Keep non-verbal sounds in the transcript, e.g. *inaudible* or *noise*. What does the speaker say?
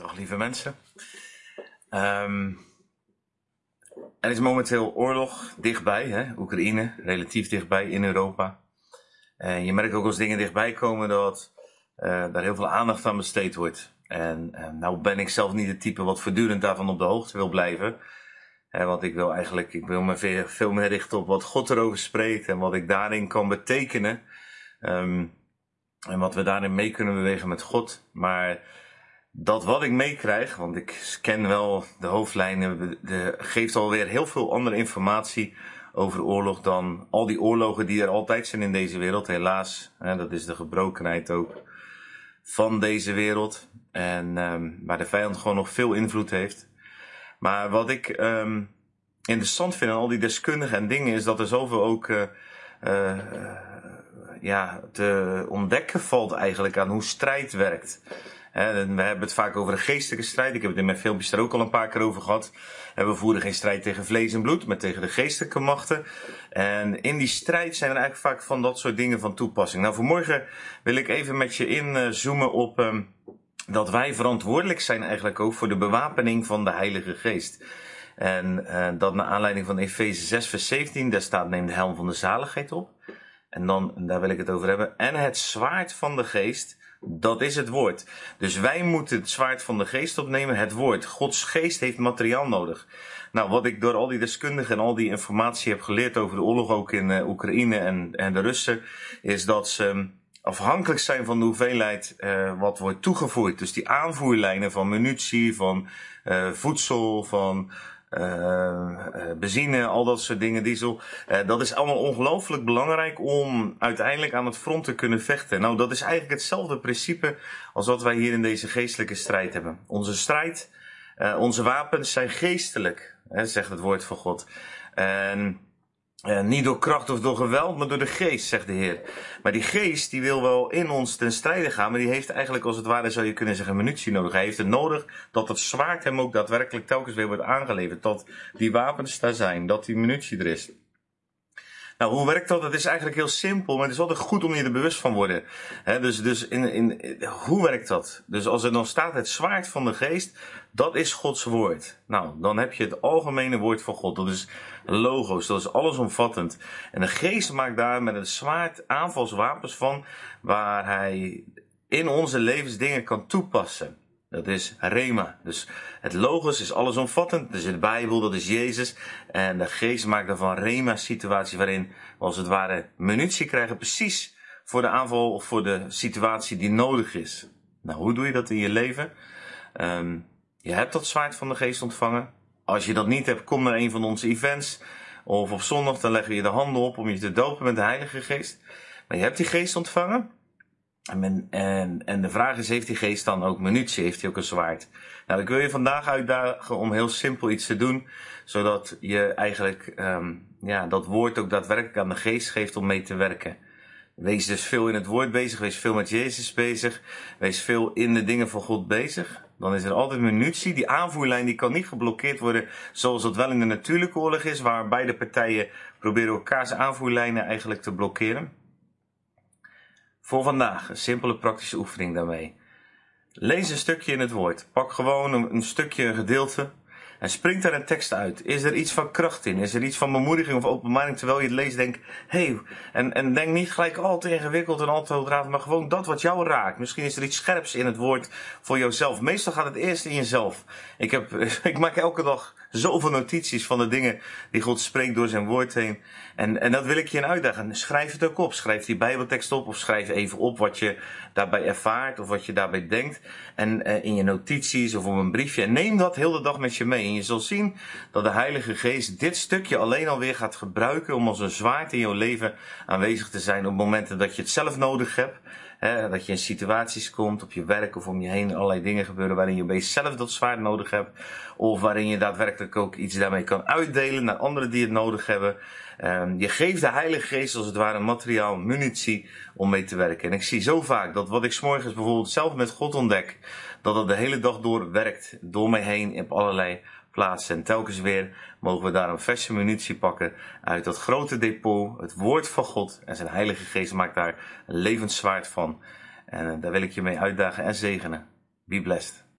Dag lieve mensen. Ehm, er is momenteel oorlog dichtbij, hè? Oekraïne, relatief dichtbij in Europa. En je merkt ook als dingen dichtbij komen dat uh, daar heel veel aandacht aan besteed wordt. En uh, nou ben ik zelf niet het type wat voortdurend daarvan op de hoogte wil blijven. Want ik wil eigenlijk, ik wil me veel, meer richten op wat God erover spreekt en wat ik daarin kan betekenen. Um, en wat we daarin mee kunnen bewegen met God. Maar dat wat ik meekrijg, want ik ken wel de hoofdlijnen, de, geeft alweer heel veel andere informatie over oorlog dan al die oorlogen die er altijd zijn in deze wereld. Helaas, hè, dat is de gebrokenheid ook van deze wereld. En um, waar de vijand gewoon nog veel invloed heeft. Maar wat ik um, interessant vind aan al die deskundigen en dingen is dat er zoveel ook uh, uh, ja, te ontdekken valt eigenlijk aan hoe strijd werkt. We hebben het vaak over een geestelijke strijd. Ik heb het in mijn filmpjes er ook al een paar keer over gehad. We voeren geen strijd tegen vlees en bloed, maar tegen de geestelijke machten. En in die strijd zijn er eigenlijk vaak van dat soort dingen van toepassing. Nou, vanmorgen wil ik even met je inzoomen op um, dat wij verantwoordelijk zijn eigenlijk ook voor de bewapening van de Heilige Geest. En uh, dat naar aanleiding van Efeze 6 vers 17, daar staat neem de helm van de zaligheid op. En dan, daar wil ik het over hebben. En het zwaard van de geest, dat is het woord. Dus wij moeten het zwaard van de geest opnemen, het woord. Gods geest heeft materiaal nodig. Nou, wat ik door al die deskundigen en al die informatie heb geleerd over de oorlog ook in uh, Oekraïne en, en de Russen, is dat ze afhankelijk zijn van de hoeveelheid uh, wat wordt toegevoerd. Dus die aanvoerlijnen van munitie, van uh, voedsel, van benzine, al dat soort dingen, diesel. Uh, dat is allemaal ongelooflijk belangrijk om uiteindelijk aan het front te kunnen vechten. Nou, dat is eigenlijk hetzelfde principe als wat wij hier in deze geestelijke strijd hebben. Onze strijd, onze wapens zijn geestelijk, hè, zegt het woord van God. Uh, niet door kracht of door geweld, maar door de geest, zegt de Heer. Maar die geest, die wil wel in ons ten strijde gaan, maar die heeft eigenlijk als het ware, zou je kunnen zeggen, munitie nodig. Hij heeft het nodig dat het zwaard hem ook daadwerkelijk telkens weer wordt aangeleverd. Dat die wapens daar zijn, dat die munitie er is. Nou, hoe werkt dat? Het is eigenlijk heel simpel, maar het is altijd goed om je er bewust van worden. He, dus dus in, in, hoe werkt dat? Dus als er dan staat het zwaard van de geest, dat is Gods woord. Nou, dan heb je het algemene woord van God. Dat is logos, dat is allesomvattend. En de geest maakt daar met het zwaard aanvalswapens van, waar hij in onze levens dingen kan toepassen. Dat is Rema. Dus het logos is allesomvattend. Dus de Bijbel, dat is Jezus. En de geest maakt daarvan Rema situatie waarin we als het ware munitie krijgen precies voor de aanval of voor de situatie die nodig is. Nou, hoe doe je dat in je leven? Um, je hebt dat zwaard van de geest ontvangen. Als je dat niet hebt, kom naar een van onze events. Of op zondag, dan leggen we je de handen op om je te dopen met de Heilige Geest. Maar je hebt die geest ontvangen. En, en, en de vraag is, heeft die geest dan ook munitie? Heeft hij ook een zwaard? Nou, ik wil je vandaag uitdagen om heel simpel iets te doen. Zodat je eigenlijk um, ja, dat woord ook daadwerkelijk aan de geest geeft om mee te werken. Wees dus veel in het woord bezig. Wees veel met Jezus bezig. Wees veel in de dingen van God bezig. Dan is er altijd munitie. Die aanvoerlijn die kan niet geblokkeerd worden zoals dat wel in de natuurlijke oorlog is. Waar beide partijen proberen elkaars aanvoerlijnen eigenlijk te blokkeren. Voor vandaag een simpele praktische oefening daarmee. Lees een stukje in het woord. Pak gewoon een, stukje, een gedeelte. En springt daar een tekst uit. Is er iets van kracht in? Is er iets van bemoediging of openbaring terwijl je het leest? Denk, hé, hey, en, en denk niet gelijk al te ingewikkeld en al te hoogdravend, maar gewoon dat wat jou raakt. Misschien is er iets scherps in het woord voor jouzelf. Meestal gaat het eerst in jezelf. Ik, heb, *laughs* ik maak elke dag zoveel notities van de dingen die God spreekt door zijn woord heen. En, en dat wil ik je uitdagen. Schrijf het ook op. Schrijf die Bijbeltekst op of schrijf even op wat je daarbij ervaart of wat je daarbij denkt. En uh, in je notities of op een briefje. En neem dat heel de dag met je mee. En je zult zien dat de Heilige Geest dit stukje alleen alweer gaat gebruiken om als een zwaard in jouw leven aanwezig te zijn op momenten dat je het zelf nodig hebt. Hè, dat je in situaties komt op je werk of om je heen allerlei dingen gebeuren waarin je opeens zelf dat zwaard nodig hebt. Of waarin je daadwerkelijk ook iets daarmee kan uitdelen naar anderen die het nodig hebben. Um, je geeft de Heilige Geest als het ware materiaal, munitie om mee te werken. En ik zie zo vaak dat wat ik s'morgens bijvoorbeeld zelf met God ontdek, dat dat de hele dag door werkt, door mij heen op allerlei plaatsen. En telkens weer mogen we daar een verse munitie pakken uit dat grote depot, het woord van God. En zijn Heilige Geest maakt daar een levenszwaard van. En daar wil ik je mee uitdagen en zegenen. Be blessed.